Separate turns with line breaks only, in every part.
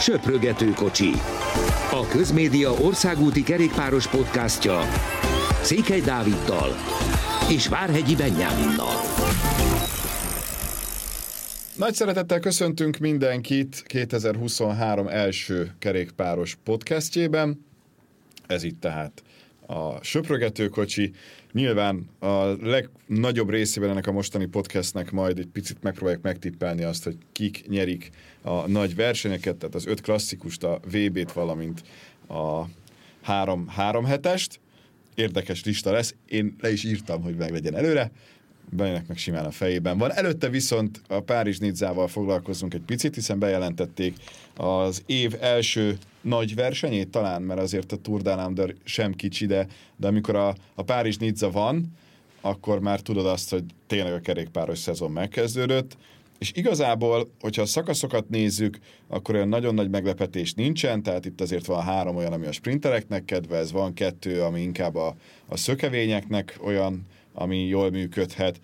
Söprögető kocsi. A Közmédia országúti kerékpáros podcastja Székely Dáviddal és Várhegyi Benyáminnal.
Nagy szeretettel köszöntünk mindenkit 2023 első kerékpáros podcastjében. Ez itt tehát a Söprögető kocsi. Nyilván a legnagyobb részében ennek a mostani podcastnek majd egy picit megpróbáljuk megtippelni azt, hogy kik nyerik a nagy versenyeket, tehát az öt klasszikust, a VB-t, valamint a három, három hetest. Érdekes lista lesz. Én le is írtam, hogy meg előre. Bennek meg simán a fejében van. Előtte viszont a Párizs Nidzával foglalkozunk egy picit, hiszen bejelentették az év első nagy versenyét talán, mert azért a Tour Down Under sem kicsi, de, de amikor a, a Párizs Nizza van, akkor már tudod azt, hogy tényleg a kerékpáros szezon megkezdődött, és igazából, hogyha a szakaszokat nézzük, akkor olyan nagyon nagy meglepetés nincsen, tehát itt azért van három olyan, ami a sprintereknek kedvez, van kettő, ami inkább a, a szökevényeknek olyan, ami jól működhet,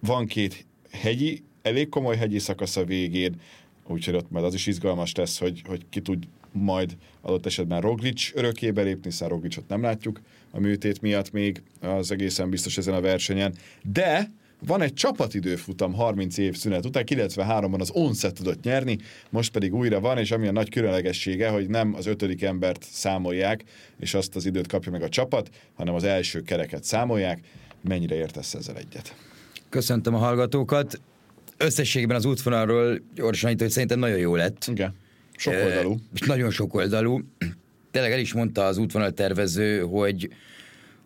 van két hegyi, elég komoly hegyi szakasz a végén, úgyhogy ott majd az is izgalmas lesz, hogy, hogy ki tud majd adott esetben Roglic örökébe lépni, hiszen Roglicot nem látjuk a műtét miatt még, az egészen biztos ezen a versenyen, de van egy csapatidőfutam 30 év szünet után, 93-ban az Onset tudott nyerni, most pedig újra van, és ami a nagy különlegessége, hogy nem az ötödik embert számolják, és azt az időt kapja meg a csapat, hanem az első kereket számolják. Mennyire értesz ezzel egyet?
Köszöntöm a hallgatókat. Összességben az útvonalról gyorsan itt, hogy szerintem nagyon jó lett.
Igen. Sok oldalú.
És nagyon sok oldalú. Tényleg el is mondta az útvonal tervező, hogy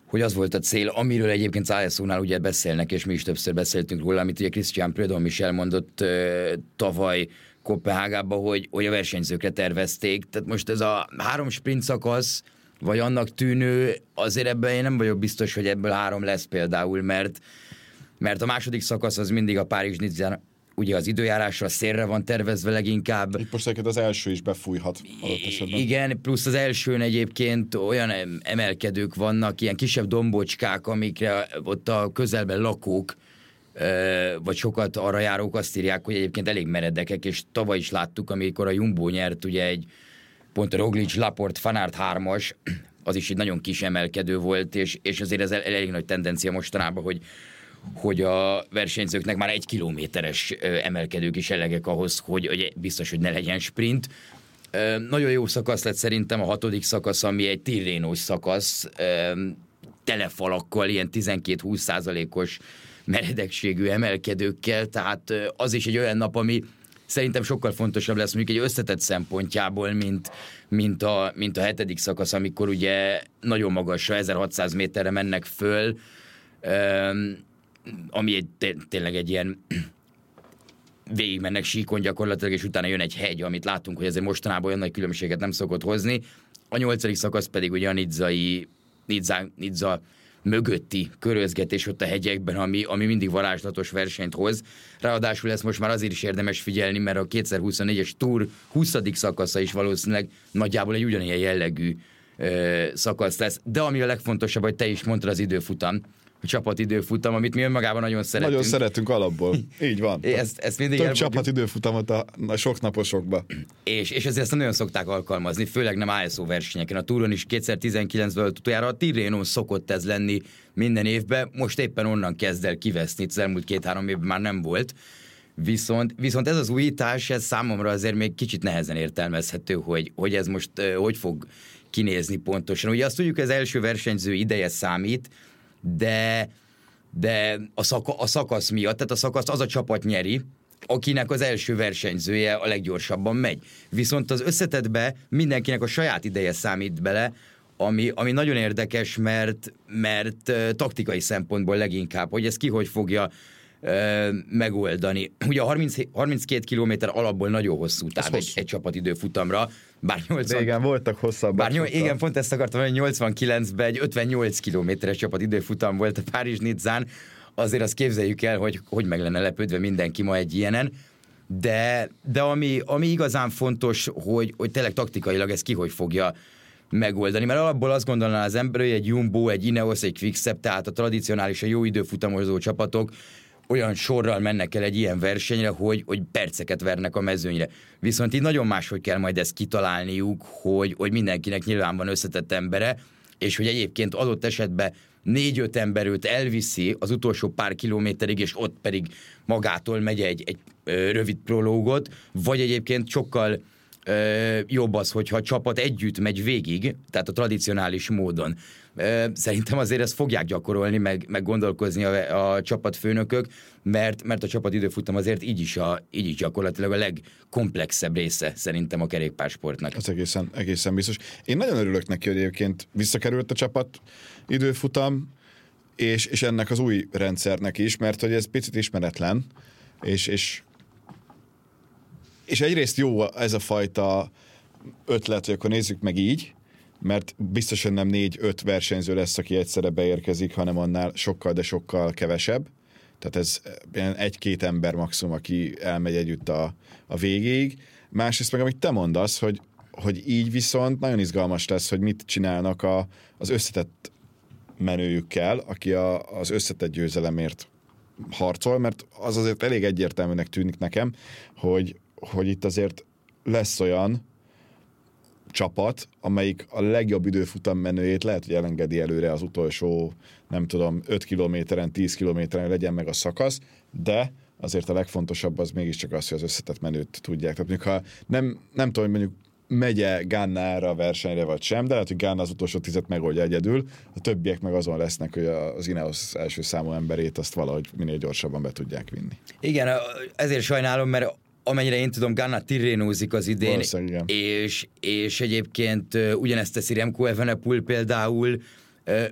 hogy az volt a cél, amiről egyébként ISO-nál ugye beszélnek, és mi is többször beszéltünk róla, amit ugye Christian Prudhomme is elmondott uh, tavaly Kopenhágában, hogy, hogy a versenyzőkre tervezték. Tehát most ez a három sprint szakasz, vagy annak tűnő, azért ebben én nem vagyok biztos, hogy ebből három lesz például, mert mert a második szakasz az mindig a párizs ugye az időjárásra szélre van tervezve leginkább.
Itt most az első is befújhat adott esetben.
Igen, plusz az elsőn egyébként olyan emelkedők vannak, ilyen kisebb dombocskák, amikre ott a közelben lakók, vagy sokat arra járók azt írják, hogy egyébként elég meredekek, és tavaly is láttuk, amikor a Jumbo nyert ugye egy pont a Roglic, Laport, Fanart 3-as, az is egy nagyon kis emelkedő volt, és, és azért ez elég nagy tendencia mostanában, hogy hogy a versenyzőknek már egy kilométeres emelkedők is elegek ahhoz, hogy, hogy biztos, hogy ne legyen sprint. Nagyon jó szakasz lett szerintem a hatodik szakasz, ami egy tirrénós szakasz, telefalakkal, ilyen 12-20 százalékos meredekségű emelkedőkkel, tehát az is egy olyan nap, ami szerintem sokkal fontosabb lesz mondjuk egy összetett szempontjából, mint, mint, a, mint a hetedik szakasz, amikor ugye nagyon magasra, 1600 méterre mennek föl, ami egy, tényleg egy ilyen végigmennek síkon gyakorlatilag, és utána jön egy hegy, amit látunk, hogy ezért mostanában olyan nagy különbséget nem szokott hozni. A nyolcadik szakasz pedig ugye a Nidzai, Nidza, Nidza mögötti körözgetés ott a hegyekben, ami, ami mindig varázslatos versenyt hoz. Ráadásul ezt most már azért is érdemes figyelni, mert a 2024-es Tour 20. szakasza is valószínűleg nagyjából egy ugyanilyen jellegű ö, szakasz lesz. De ami a legfontosabb, hogy te is mondtad az időfutam, csapatidőfutam, amit mi önmagában nagyon szeretünk.
Nagyon szeretünk alapból. Így van.
ezt, ezt mindig
Több csapatidőfutamot a, a sok naposokba.
És, és ezért ezt nagyon szokták alkalmazni, főleg nem ISO versenyeken. A túron is 2019-ből utoljára a Tirrenon szokott ez lenni minden évben, most éppen onnan kezd el kiveszni, az elmúlt két-három évben már nem volt. Viszont, viszont ez az újítás, ez számomra azért még kicsit nehezen értelmezhető, hogy, hogy ez most hogy fog kinézni pontosan. Ugye azt tudjuk, az első versenyző ideje számít, de, de a, szaka, a szakasz miatt, tehát a szakasz az a csapat nyeri, akinek az első versenyzője a leggyorsabban megy. Viszont az összetetbe mindenkinek a saját ideje számít bele, ami, ami nagyon érdekes, mert, mert taktikai szempontból leginkább, hogy ez ki hogy fogja megoldani. Ugye a 30, 32 km alapból nagyon hosszú táv egy, egy csapat időfutamra, bár 80...
igen, voltak hosszabbak.
Bár nyol, igen, pont ezt akartam, hogy 89-ben egy 58 kilométeres csapat időfutam volt a Párizs Nizzán, azért azt képzeljük el, hogy hogy meg lenne lepődve mindenki ma egy ilyenen, de, de ami, ami igazán fontos, hogy, hogy tényleg taktikailag ez ki hogy fogja megoldani, mert alapból azt gondolná az ember, hogy egy Jumbo, egy Ineos, egy Quickstep, tehát a tradicionális, a jó időfutamozó csapatok olyan sorral mennek el egy ilyen versenyre, hogy, hogy perceket vernek a mezőnyre. Viszont így nagyon máshogy kell majd ezt kitalálniuk, hogy, hogy mindenkinek nyilván van összetett embere, és hogy egyébként adott esetben négy-öt ember őt elviszi az utolsó pár kilométerig, és ott pedig magától megy egy, egy rövid prológot, vagy egyébként sokkal jobb az, hogyha a csapat együtt megy végig, tehát a tradicionális módon. Szerintem azért ezt fogják gyakorolni, meg, meg gondolkozni a, a csapatfőnökök, mert, mert a csapat időfutam azért így is, a, így is gyakorlatilag a legkomplexebb része szerintem a kerékpársportnak.
Az egészen, egészen biztos. Én nagyon örülök neki, hogy egyébként visszakerült a csapat időfutam, és, és ennek az új rendszernek is, mert hogy ez picit ismeretlen, és, és és egyrészt jó ez a fajta ötlet, hogy akkor nézzük meg így, mert biztosan nem négy-öt versenyző lesz, aki egyszerre beérkezik, hanem annál sokkal, de sokkal kevesebb. Tehát ez egy-két ember maximum, aki elmegy együtt a, a végéig. Másrészt meg, amit te mondasz, hogy, hogy így viszont nagyon izgalmas lesz, hogy mit csinálnak a, az összetett menőjükkel, aki a, az összetett győzelemért harcol, mert az azért elég egyértelműnek tűnik nekem, hogy, hogy itt azért lesz olyan csapat, amelyik a legjobb időfutam menőjét lehet, hogy elengedi előre az utolsó, nem tudom, 5 kilométeren, 10 kilométeren legyen meg a szakasz, de azért a legfontosabb az mégiscsak az, hogy az összetett menőt tudják. Tehát mondjuk, ha nem, nem tudom, hogy mondjuk megye Gánára a versenyre vagy sem, de lehet, hogy Gána az utolsó tizet megoldja egyedül, a többiek meg azon lesznek, hogy az Ineos első számú emberét azt valahogy minél gyorsabban be tudják vinni.
Igen, ezért sajnálom, mert amennyire én tudom, Ganna tirénózik az idén, és, és egyébként ugyanezt teszi Remco Evenepoel például,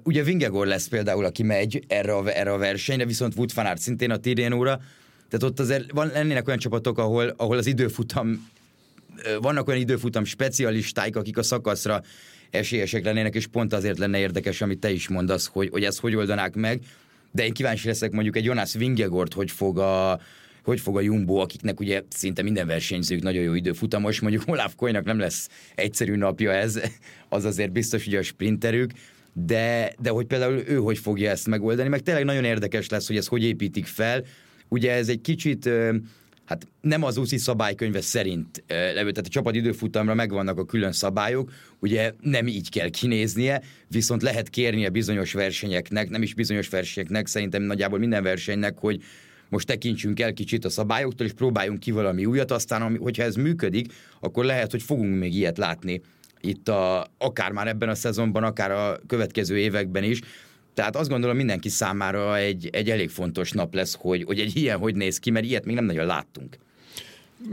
Ugye Vingegor lesz például, aki megy erre a, erre a versenyre, viszont Wout van Aert szintén a Tirénóra, tehát ott azért van, lennének olyan csapatok, ahol, ahol az időfutam, vannak olyan időfutam specialistáik, akik a szakaszra esélyesek lennének, és pont azért lenne érdekes, amit te is mondasz, hogy, hogy ezt hogy oldanák meg, de én kíváncsi leszek mondjuk egy Jonas Vingegort, hogy fog a, hogy fog a Jumbo, akiknek ugye szinte minden versenyzők nagyon jó időfutamos, mondjuk Olaf Koynak nem lesz egyszerű napja ez, az azért biztos, hogy a sprinterük, de, de hogy például ő hogy fogja ezt megoldani, meg tényleg nagyon érdekes lesz, hogy ezt hogy építik fel. Ugye ez egy kicsit, hát nem az UCI szabálykönyve szerint levő, tehát a csapat időfutamra megvannak a külön szabályok, ugye nem így kell kinéznie, viszont lehet kérnie bizonyos versenyeknek, nem is bizonyos versenyeknek, szerintem nagyjából minden versenynek, hogy most tekintsünk el kicsit a szabályoktól, és próbáljunk ki valami újat, aztán ami, hogyha ez működik, akkor lehet, hogy fogunk még ilyet látni itt a, akár már ebben a szezonban, akár a következő években is. Tehát azt gondolom mindenki számára egy, egy elég fontos nap lesz, hogy, hogy egy ilyen hogy néz ki, mert ilyet még nem nagyon láttunk.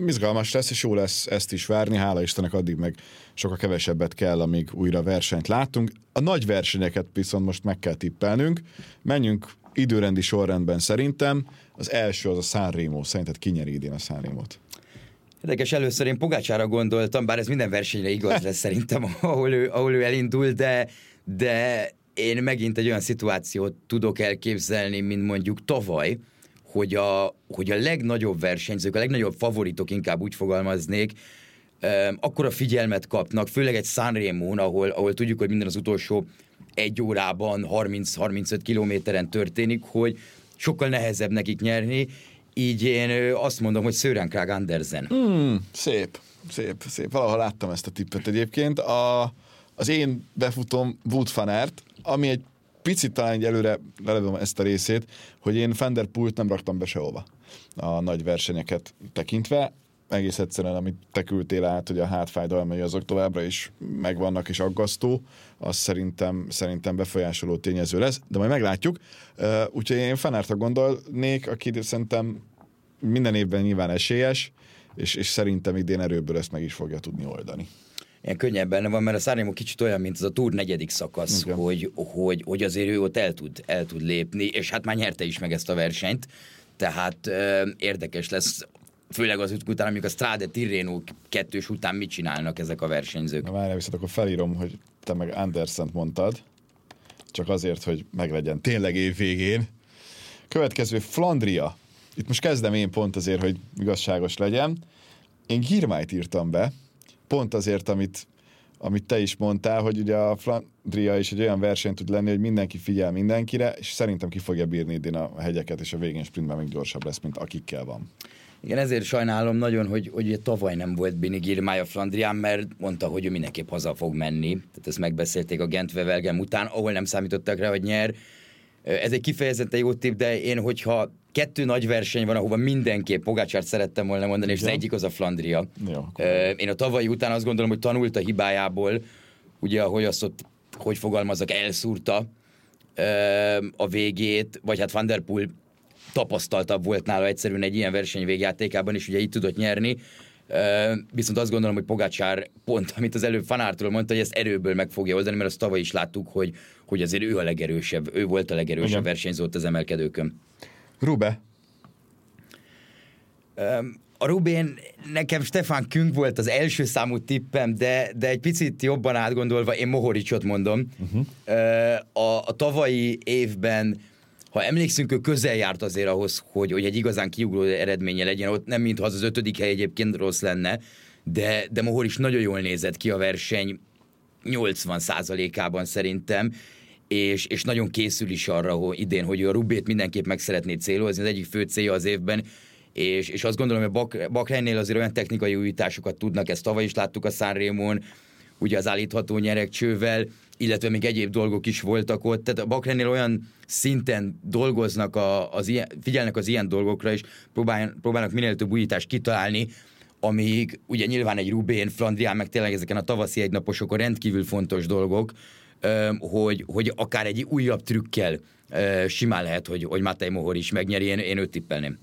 Izgalmas lesz, és jó lesz ezt is várni, hála Istennek addig meg sokkal kevesebbet kell, amíg újra versenyt látunk. A nagy versenyeket viszont most meg kell tippelnünk. Menjünk időrendi sorrendben szerintem. Az első az a Sanremo. Szerinted ki nyeri idén a Sanremo-t?
Érdekes, először én Pogácsára gondoltam, bár ez minden versenyre igaz lesz szerintem, ahol ő, ahol ő elindul, de, de én megint egy olyan szituációt tudok elképzelni, mint mondjuk tavaly, hogy a, hogy a legnagyobb versenyzők, a legnagyobb favoritok inkább úgy fogalmaznék, akkor a figyelmet kapnak, főleg egy Sanremo-n, ahol, ahol tudjuk, hogy minden az utolsó egy órában 30-35 kilométeren történik, hogy sokkal nehezebb nekik nyerni, így én azt mondom, hogy Sören Krag Andersen.
Mm, szép, szép, szép. Valahol láttam ezt a tippet egyébként. A, az én befutom Wout van Aert, ami egy picit talán egy előre lelövöm ezt a részét, hogy én Fender Pult nem raktam be sehova a nagy versenyeket tekintve. Egész egyszerűen, amit te küldtél át, hogy a hátfájdalmai azok továbbra is megvannak és aggasztó, az szerintem, szerintem befolyásoló tényező lesz, de majd meglátjuk. Úgyhogy én Fanárta gondolnék, aki szerintem minden évben nyilván esélyes, és, és szerintem idén erőből ezt meg is fogja tudni oldani
ilyen könnyebben van, mert a Sanremo kicsit olyan, mint az a túr negyedik szakasz, okay. hogy, hogy, hogy azért ő ott el tud, el tud lépni, és hát már nyerte is meg ezt a versenyt, tehát ö, érdekes lesz, főleg az után, amikor a Strade Tirreno kettős után mit csinálnak ezek a versenyzők.
Na várjál, viszont akkor felírom, hogy te meg Andersent mondtad, csak azért, hogy meglegyen tényleg év végén. Következő Flandria. Itt most kezdem én pont azért, hogy igazságos legyen. Én Girmájt írtam be, pont azért, amit amit te is mondtál, hogy ugye a Flandria is egy olyan verseny tud lenni, hogy mindenki figyel mindenkire, és szerintem ki fogja bírni idén a hegyeket, és a végén sprintben még gyorsabb lesz, mint akikkel van.
Igen, ezért sajnálom nagyon, hogy, hogy ugye tavaly nem volt Bini Girmája Flandrián, mert mondta, hogy ő mindenképp haza fog menni. Tehát ezt megbeszélték a Gent Wevelgem után, ahol nem számítottak rá, hogy nyer. Ez egy kifejezetten jó tipp, de én, hogyha kettő nagy verseny van, ahova mindenképp Pogácsárt szerettem volna mondani, és az egyik az a Flandria.
Jó,
Én a tavalyi után azt gondolom, hogy tanult a hibájából, ugye, ahogy azt ott, hogy fogalmazok, elszúrta a végét, vagy hát Van der Poel tapasztaltabb volt nála egyszerűen egy ilyen verseny végjátékában, és ugye így tudott nyerni. Viszont azt gondolom, hogy Pogácsár pont, amit az előbb Fanártól mondta, hogy ezt erőből meg fogja oldani, mert azt tavaly is láttuk, hogy, hogy azért ő a legerősebb, ő volt a legerősebb Igen. versenyző az emelkedőkön.
Rube.
A Rubén, nekem Stefan Küng volt az első számú tippem, de, de egy picit jobban átgondolva, én Mohoricsot mondom. Uh-huh. A, a tavalyi évben ha emlékszünk, ő közel járt azért ahhoz, hogy, hogy egy igazán kiugró eredménye legyen, ott nem mintha az az ötödik hely egyébként rossz lenne, de, de Mohor is nagyon jól nézett ki a verseny 80%-ában szerintem, és, és nagyon készül is arra hogy idén, hogy a Rubét mindenképp meg szeretné célozni, az egyik fő célja az évben, és, és azt gondolom, hogy Bak, Bakránynél azért olyan technikai újításokat tudnak, ezt tavaly is láttuk a Sanremon, ugye az állítható nyerekcsővel, illetve még egyéb dolgok is voltak ott, tehát a Bakrennél olyan szinten dolgoznak, a, az ilyen, figyelnek az ilyen dolgokra, és próbálnak, próbálnak minél több újítást kitalálni, amíg ugye nyilván egy Rubén, Flandrián, meg tényleg ezeken a tavaszi egynaposokon rendkívül fontos dolgok, hogy, hogy akár egy újabb trükkel simán lehet, hogy, hogy Matej Mohor is megnyeri, én, én őt tippelném.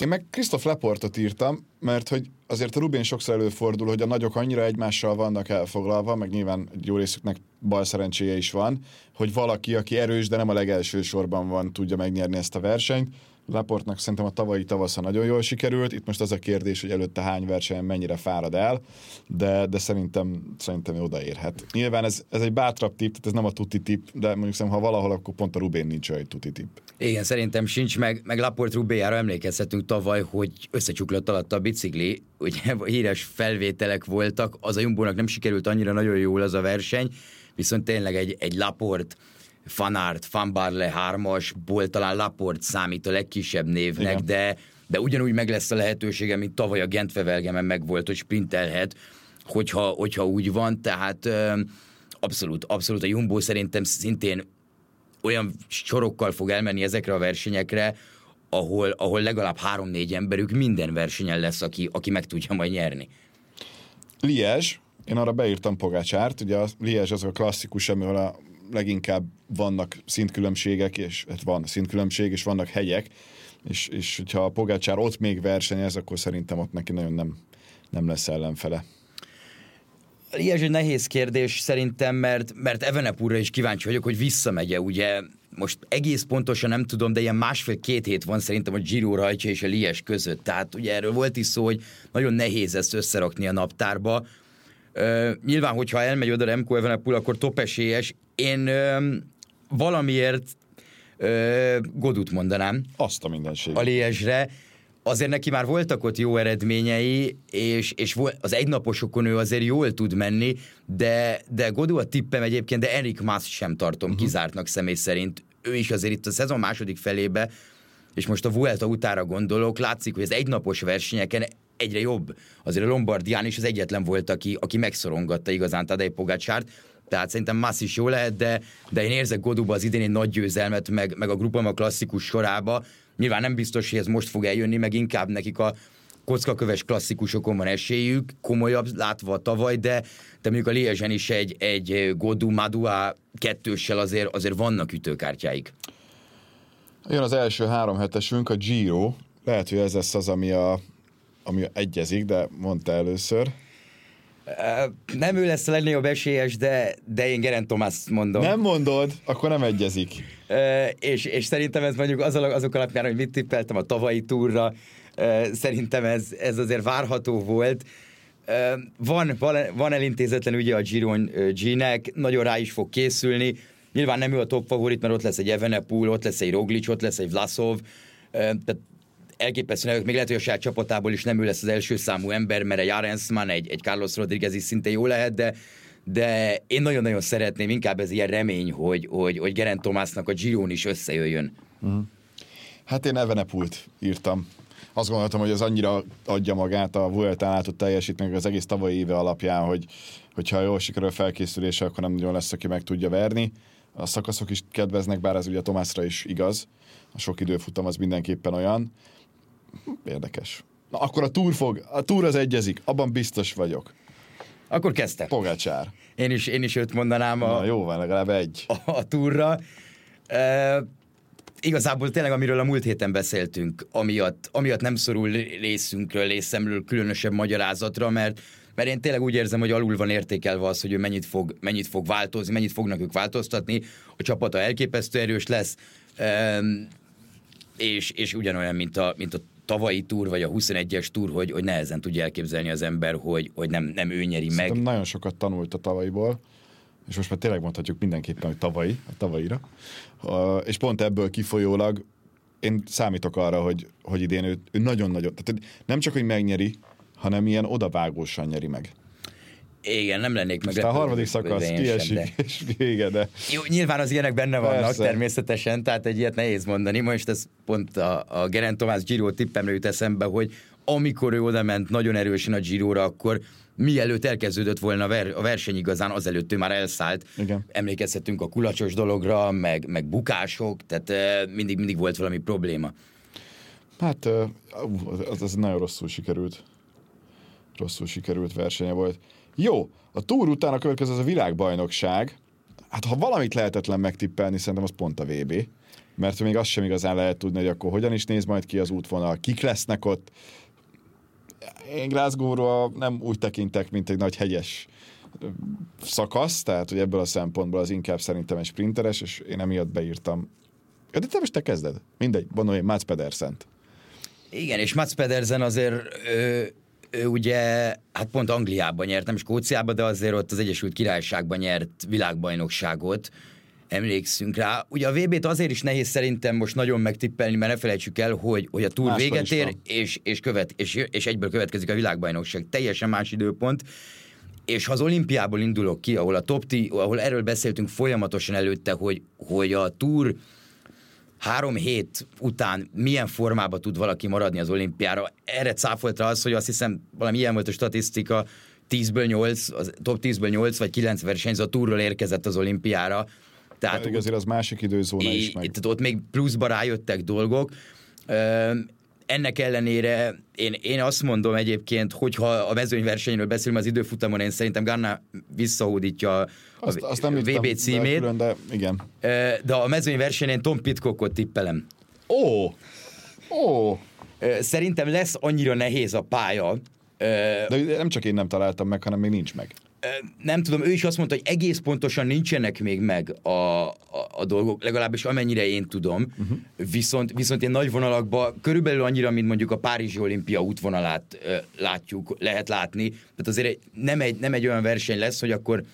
Én meg Krisztof Leportot írtam, mert hogy azért a Rubén sokszor előfordul, hogy a nagyok annyira egymással vannak elfoglalva, meg nyilván jó részüknek bal szerencséje is van, hogy valaki, aki erős, de nem a legelső sorban van, tudja megnyerni ezt a versenyt. Laportnak szerintem a tavalyi tavasza nagyon jól sikerült. Itt most az a kérdés, hogy előtte hány versenyen mennyire fárad el, de, de szerintem, szerintem odaérhet. Nyilván ez, ez egy bátrabb tipp, tehát ez nem a tuti tipp, de mondjuk szerintem, ha valahol, akkor pont a Rubén nincs egy tuti tipp.
Igen, szerintem sincs, meg, meg Laport Rubéjára emlékezhetünk tavaly, hogy összecsuklott alatt a bicikli, ugye híres felvételek voltak, az a Jumbónak nem sikerült annyira nagyon jól az a verseny, viszont tényleg egy, egy Laport Fanart, Fanbarle 3-asból talán Laport számít a legkisebb névnek, Igen. de de ugyanúgy meg lesz a lehetősége, mint tavaly a Gentvevelgemen meg volt, hogy sprintelhet, hogyha, hogyha úgy van, tehát abszolút, abszolút a Jumbo szerintem szintén olyan sorokkal fog elmenni ezekre a versenyekre, ahol, ahol legalább három-négy emberük minden versenyen lesz, aki, aki meg tudja majd nyerni.
Liège, én arra beírtam Pogácsárt, ugye a Liège az a klasszikus, amivel a leginkább vannak szintkülönbségek, és hát van szintkülönbség, és vannak hegyek, és, és hogyha a Pogácsár ott még versenyez, akkor szerintem ott neki nagyon nem, nem lesz ellenfele.
Liezs egy nehéz kérdés szerintem, mert, mert Evenepurra is kíváncsi vagyok, hogy visszamegye, ugye most egész pontosan nem tudom, de ilyen másfél-két hét van szerintem a Giro rajtja és a Lies között. Tehát ugye erről volt is szó, hogy nagyon nehéz ezt összerakni a naptárba. Uh, nyilván, hogyha elmegy oda Remco Evenepul, akkor top esélyes. Én uh, valamiért uh, Godut mondanám.
Azt a mindenség.
A Liesre azért neki már voltak ott jó eredményei, és, és az egynaposokon ő azért jól tud menni, de, de Godó a tippem egyébként, de Erik Mász sem tartom uh-huh. kizártnak személy szerint. Ő is azért itt a szezon második felébe, és most a Vuelta utára gondolok, látszik, hogy az egynapos versenyeken egyre jobb. Azért a Lombardián is az egyetlen volt, aki, aki megszorongatta igazán Tadej Pogácsárt, tehát szerintem Massz is jó lehet, de, de én érzek Godóba az idén egy nagy győzelmet, meg, meg a Grupama klasszikus sorába, Nyilván nem biztos, hogy ez most fog eljönni, meg inkább nekik a kockaköves klasszikusokon van esélyük, komolyabb látva tavaly, de, de mondjuk a Liezsen is egy, egy Godu Madua kettőssel azért, azért vannak ütőkártyáik.
Jön az első három hetesünk, a Giro. Lehet, hogy ez lesz az, ami, a, ami egyezik, de mondta először.
Nem ő lesz a legnagyobb esélyes, de, de én Gerent Tomás mondom.
Nem mondod, akkor nem egyezik.
És, és szerintem ez mondjuk az, azok alapján, hogy mit tippeltem a tavalyi túra, szerintem ez, ez azért várható volt. Van, van, elintézetlen ugye a Giron G-nek, nagyon rá is fog készülni. Nyilván nem ő a top favorit, mert ott lesz egy Evenepul, ott lesz egy Roglic, ott lesz egy Vlasov. Tehát elképesztően nevek, még lehet, hogy a saját csapatából is nem ő lesz az első számú ember, mert egy Arensman, egy, egy Carlos Rodriguez is szinte jó lehet, de, de én nagyon-nagyon szeretném, inkább ez ilyen remény, hogy, hogy, hogy Geraint Thomasnak a Giron is összejöjjön. Uh-huh.
Hát én Evenepult írtam. Azt gondoltam, hogy az annyira adja magát a Vueltán látott teljesítmény az egész tavalyi éve alapján, hogy hogyha jól sikerül felkészülése, akkor nem nagyon lesz, aki meg tudja verni. A szakaszok is kedveznek, bár ez ugye Tomásra is igaz. A sok időfutam az mindenképpen olyan. Érdekes. Na akkor a túr fog, a túr az egyezik, abban biztos vagyok.
Akkor kezdte.
Pogácsár.
Én is, én is őt mondanám a,
Na, jó van, legalább egy.
a, a túrra. E, igazából tényleg, amiről a múlt héten beszéltünk, amiatt, amiatt nem szorul részünkről, részemről különösebb magyarázatra, mert mert én tényleg úgy érzem, hogy alul van értékelve az, hogy ő mennyit fog, mennyit fog változni, mennyit fognak ők változtatni. A csapata elképesztő erős lesz, és, és ugyanolyan, mint a, mint a tavalyi túr, vagy a 21-es túr, hogy, hogy nehezen tudja elképzelni az ember, hogy, hogy nem, nem ő nyeri
Szerintem nagyon sokat tanult a tavalyiból, és most már tényleg mondhatjuk mindenképpen, hogy tavalyi, a tavalyira. Uh, és pont ebből kifolyólag én számítok arra, hogy, hogy idén ő, ő nagyon-nagyon, tehát nem csak, hogy megnyeri, hanem ilyen odavágósan nyeri meg.
Igen, nem lennék meg.
A harmadik szakasz kiesik,
de...
és vége, de...
Jó, nyilván az ilyenek benne vannak
Persze.
természetesen, tehát egy ilyet nehéz mondani. Most ez pont a, a Geraint Thomas Giro tippemre jut eszembe, hogy amikor ő oda ment nagyon erősen a Giróra, akkor mielőtt elkezdődött volna a, ver, a verseny igazán, azelőtt ő már elszállt.
Igen.
Emlékezhetünk a kulacsos dologra, meg, meg bukások, tehát eh, mindig, mindig volt valami probléma.
Hát az, az nagyon rosszul sikerült. Rosszul sikerült versenye volt. Jó, a túr után a következő az a világbajnokság. Hát ha valamit lehetetlen megtippelni, szerintem az pont a VB. Mert még azt sem igazán lehet tudni, hogy akkor hogyan is néz majd ki az útvonal, kik lesznek ott. Én Glasgow-ról nem úgy tekintek, mint egy nagy hegyes szakasz, tehát hogy ebből a szempontból az inkább szerintem egy sprinteres, és én emiatt beírtam. De te most te kezded. Mindegy, mondom én, Mats Pedersent.
Igen, és Mats Pedersen azért ő, ő ugye, hát pont Angliában nyert, nem Skóciában, de azért ott az Egyesült Királyságban nyert világbajnokságot, emlékszünk rá. Ugye a VB-t azért is nehéz szerintem most nagyon megtippelni, mert ne felejtsük el, hogy, hogy a túr
Máskor
véget ér, és, és, követ, és, és egyből következik a világbajnokság. Teljesen más időpont. És ha az olimpiából indulok ki, ahol a top 10, ahol erről beszéltünk folyamatosan előtte, hogy, hogy a túr három hét után milyen formában tud valaki maradni az olimpiára. Erre cáfolt rá az, hogy azt hiszem valami ilyen volt a statisztika, 10-ből 8, az top 10-ből 8 vagy 9 versenyző a túrról érkezett az olimpiára. Tehát
Hát azért az másik időzóna is meg.
Tehát ott még pluszba rájöttek dolgok. Ennek ellenére én, én azt mondom egyébként, hogyha a mezőnyversenyről beszélünk az időfutamon, én szerintem Ganna visszahódítja a
Azt, azt nem
VB címét,
Külön, de igen.
De a mezőnyversenyen Tom Pitcockot tippelem.
Ó! Ó!
Szerintem lesz annyira nehéz a pálya,
De nem csak én nem találtam meg, hanem még nincs meg.
Nem tudom, ő is azt mondta, hogy egész pontosan nincsenek még meg a, a, a dolgok, legalábbis amennyire én tudom, uh-huh. viszont, viszont én nagy vonalakban körülbelül annyira, mint mondjuk a Párizsi olimpia útvonalát ö, látjuk, lehet látni, tehát azért egy, nem, egy, nem egy olyan verseny lesz, hogy akkor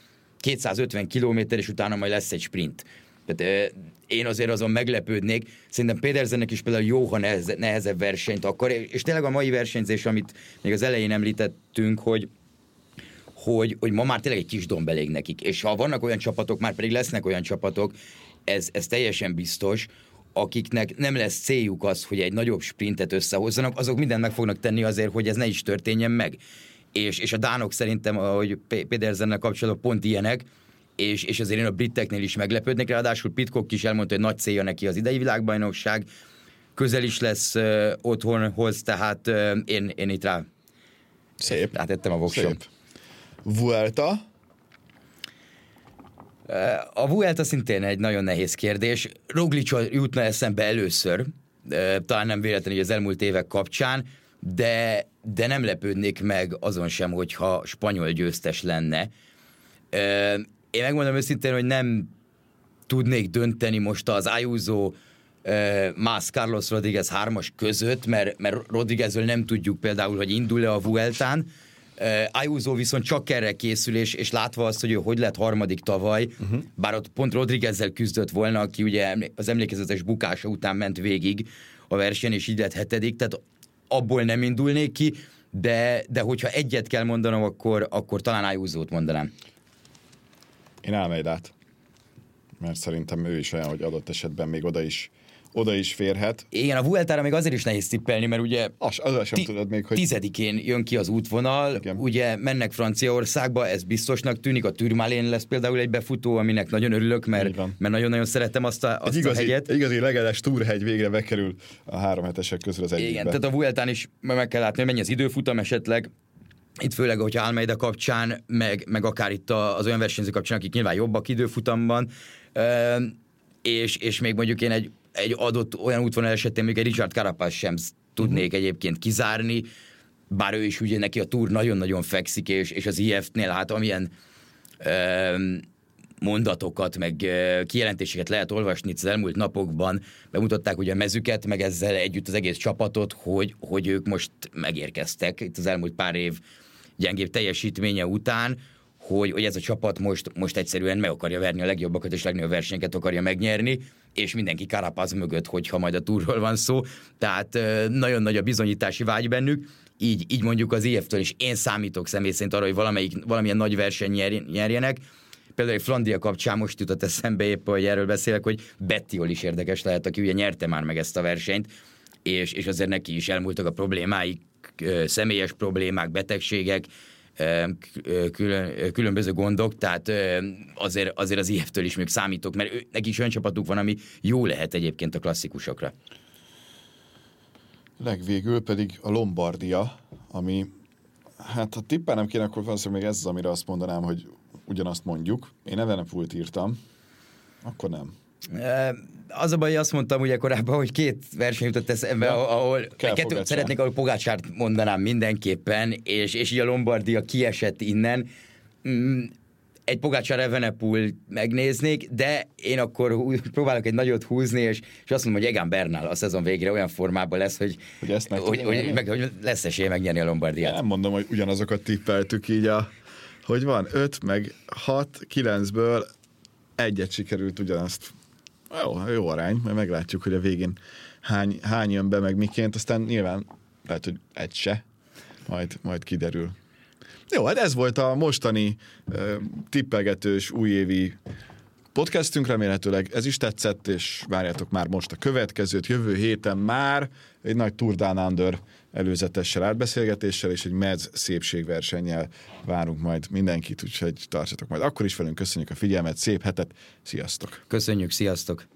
250 kilométer, és utána majd lesz egy sprint. Tehát ö, én azért azon meglepődnék. Szerintem Pedersennek is például jó, ha neheze, nehezebb versenyt akar, és tényleg a mai versenyzés, amit még az elején említettünk, hogy hogy, hogy ma már tényleg egy kis domb elég nekik. És ha vannak olyan csapatok, már pedig lesznek olyan csapatok, ez, ez teljesen biztos, akiknek nem lesz céljuk az, hogy egy nagyobb sprintet összehozzanak, azok mindent meg fognak tenni azért, hogy ez ne is történjen meg. És, és a dánok szerintem, ahogy Pedersennel kapcsolatban pont ilyenek, és, és azért én a briteknél is meglepődnek, ráadásul Pitcock is elmondta, hogy nagy célja neki az idei világbajnokság, közel is lesz uh, otthonhoz, tehát uh, én, én itt rá
Szép.
rátettem a voksom.
Szép. Vuelta.
A Vuelta szintén egy nagyon nehéz kérdés. Roglic jutna eszembe először, eh, talán nem véletlenül hogy az elmúlt évek kapcsán, de, de nem lepődnék meg azon sem, hogyha spanyol győztes lenne. Eh, Én megmondom őszintén, hogy nem tudnék dönteni most az Ayuso eh, Más Carlos Rodriguez hármas között, mert, mert Rodriguezről nem tudjuk például, hogy indul-e a Vueltán. Ayuso viszont csak erre készül, és, és látva azt, hogy ő hogy lett harmadik tavaly, uh-huh. bár ott pont Rodriguezzel küzdött volna, aki ugye az emlékezetes bukása után ment végig a verseny, és így lett hetedik, tehát abból nem indulnék ki, de, de hogyha egyet kell mondanom, akkor, akkor talán Ájúzót mondanám.
Én Almeidát. Mert szerintem ő is olyan, hogy adott esetben még oda is oda is férhet.
Igen, a Vueltára még azért is nehéz tippelni, mert ugye
az, az sem tudod még, hogy...
Tizedikén jön ki az útvonal, Igen. ugye mennek Franciaországba, ez biztosnak tűnik, a Türmalén lesz például egy befutó, aminek nagyon örülök, mert, mert nagyon-nagyon szeretem azt a, azt
egy igazi,
a hegyet.
Egy igazi legeles túrhegy végre bekerül a három hetesek közül az egyikbe.
Igen, tehát a Vueltán is meg kell látni, hogy mennyi az időfutam esetleg, itt főleg, hogyha Almeida kapcsán, meg, meg akár itt az olyan versenyző kapcsán, akik nyilván jobbak időfutamban, és, és még mondjuk én egy egy adott olyan útvonal esetén még egy Richard Carapaz sem tudnék uh-huh. egyébként kizárni, bár ő is ugye neki a túr nagyon-nagyon fekszik, és, és az IF-nél hát amilyen ö, mondatokat, meg kijelentéseket lehet olvasni itt az elmúlt napokban, bemutatták ugye a mezüket, meg ezzel együtt az egész csapatot, hogy, hogy ők most megérkeztek itt az elmúlt pár év gyengébb teljesítménye után, hogy, hogy ez a csapat most, most egyszerűen meg akarja verni a legjobbakat és legnagyobb versenyeket akarja megnyerni, és mindenki Karapaz mögött, hogyha majd a túrról van szó. Tehát nagyon nagy a bizonyítási vágy bennük, így, így mondjuk az IF-től is én számítok személy szerint arra, hogy valamelyik, valamilyen nagy verseny nyerjenek. Például egy Flandia kapcsán most jutott eszembe épp, hogy erről beszélek, hogy Bettiol is érdekes lehet, aki ugye nyerte már meg ezt a versenyt, és, és azért neki is elmúltak a problémáik, személyes problémák, betegségek, külön, különböző gondok, tehát azért, azért az IF-től is még számítok, mert ő, neki is olyan csapatuk van, ami jó lehet egyébként a klasszikusokra.
Legvégül pedig a Lombardia, ami hát ha tippelnem kéne, akkor valószínűleg még ez az, amire azt mondanám, hogy ugyanazt mondjuk. Én Evenepult írtam, akkor nem.
Az a baj, azt mondtam ugye korábban, hogy két verseny jutott eszembe, ja, ahol kettő, szeretnék, ahol Pogácsárt mondanám mindenképpen, és, és így a Lombardia kiesett innen. Mm, egy Pogácsár Evenepul megnéznék, de én akkor próbálok egy nagyot húzni, és, és azt mondom, hogy Egan Bernal a szezon végre olyan formában lesz, hogy,
hogy, ezt
hogy, hogy, meg, hogy lesz esélye megnyerni a Lombardiát.
Nem mondom, hogy ugyanazokat tippeltük így a hogy van 5, meg 6, 9-ből egyet sikerült ugyanazt jó, jó arány, mert meglátjuk, hogy a végén hány, hány jön be, meg miként, aztán nyilván lehet, hogy egy se, majd, majd kiderül. Jó, hát ez volt a mostani uh, tippelgetős újévi podcastünk, remélhetőleg ez is tetszett, és várjátok már most a következőt, jövő héten már egy nagy Tour Down Under előzetessel átbeszélgetéssel, és egy mez szépségversennyel várunk majd mindenkit, úgyhogy tartsatok majd akkor is velünk, köszönjük a figyelmet, szép hetet, sziasztok!
Köszönjük, sziasztok!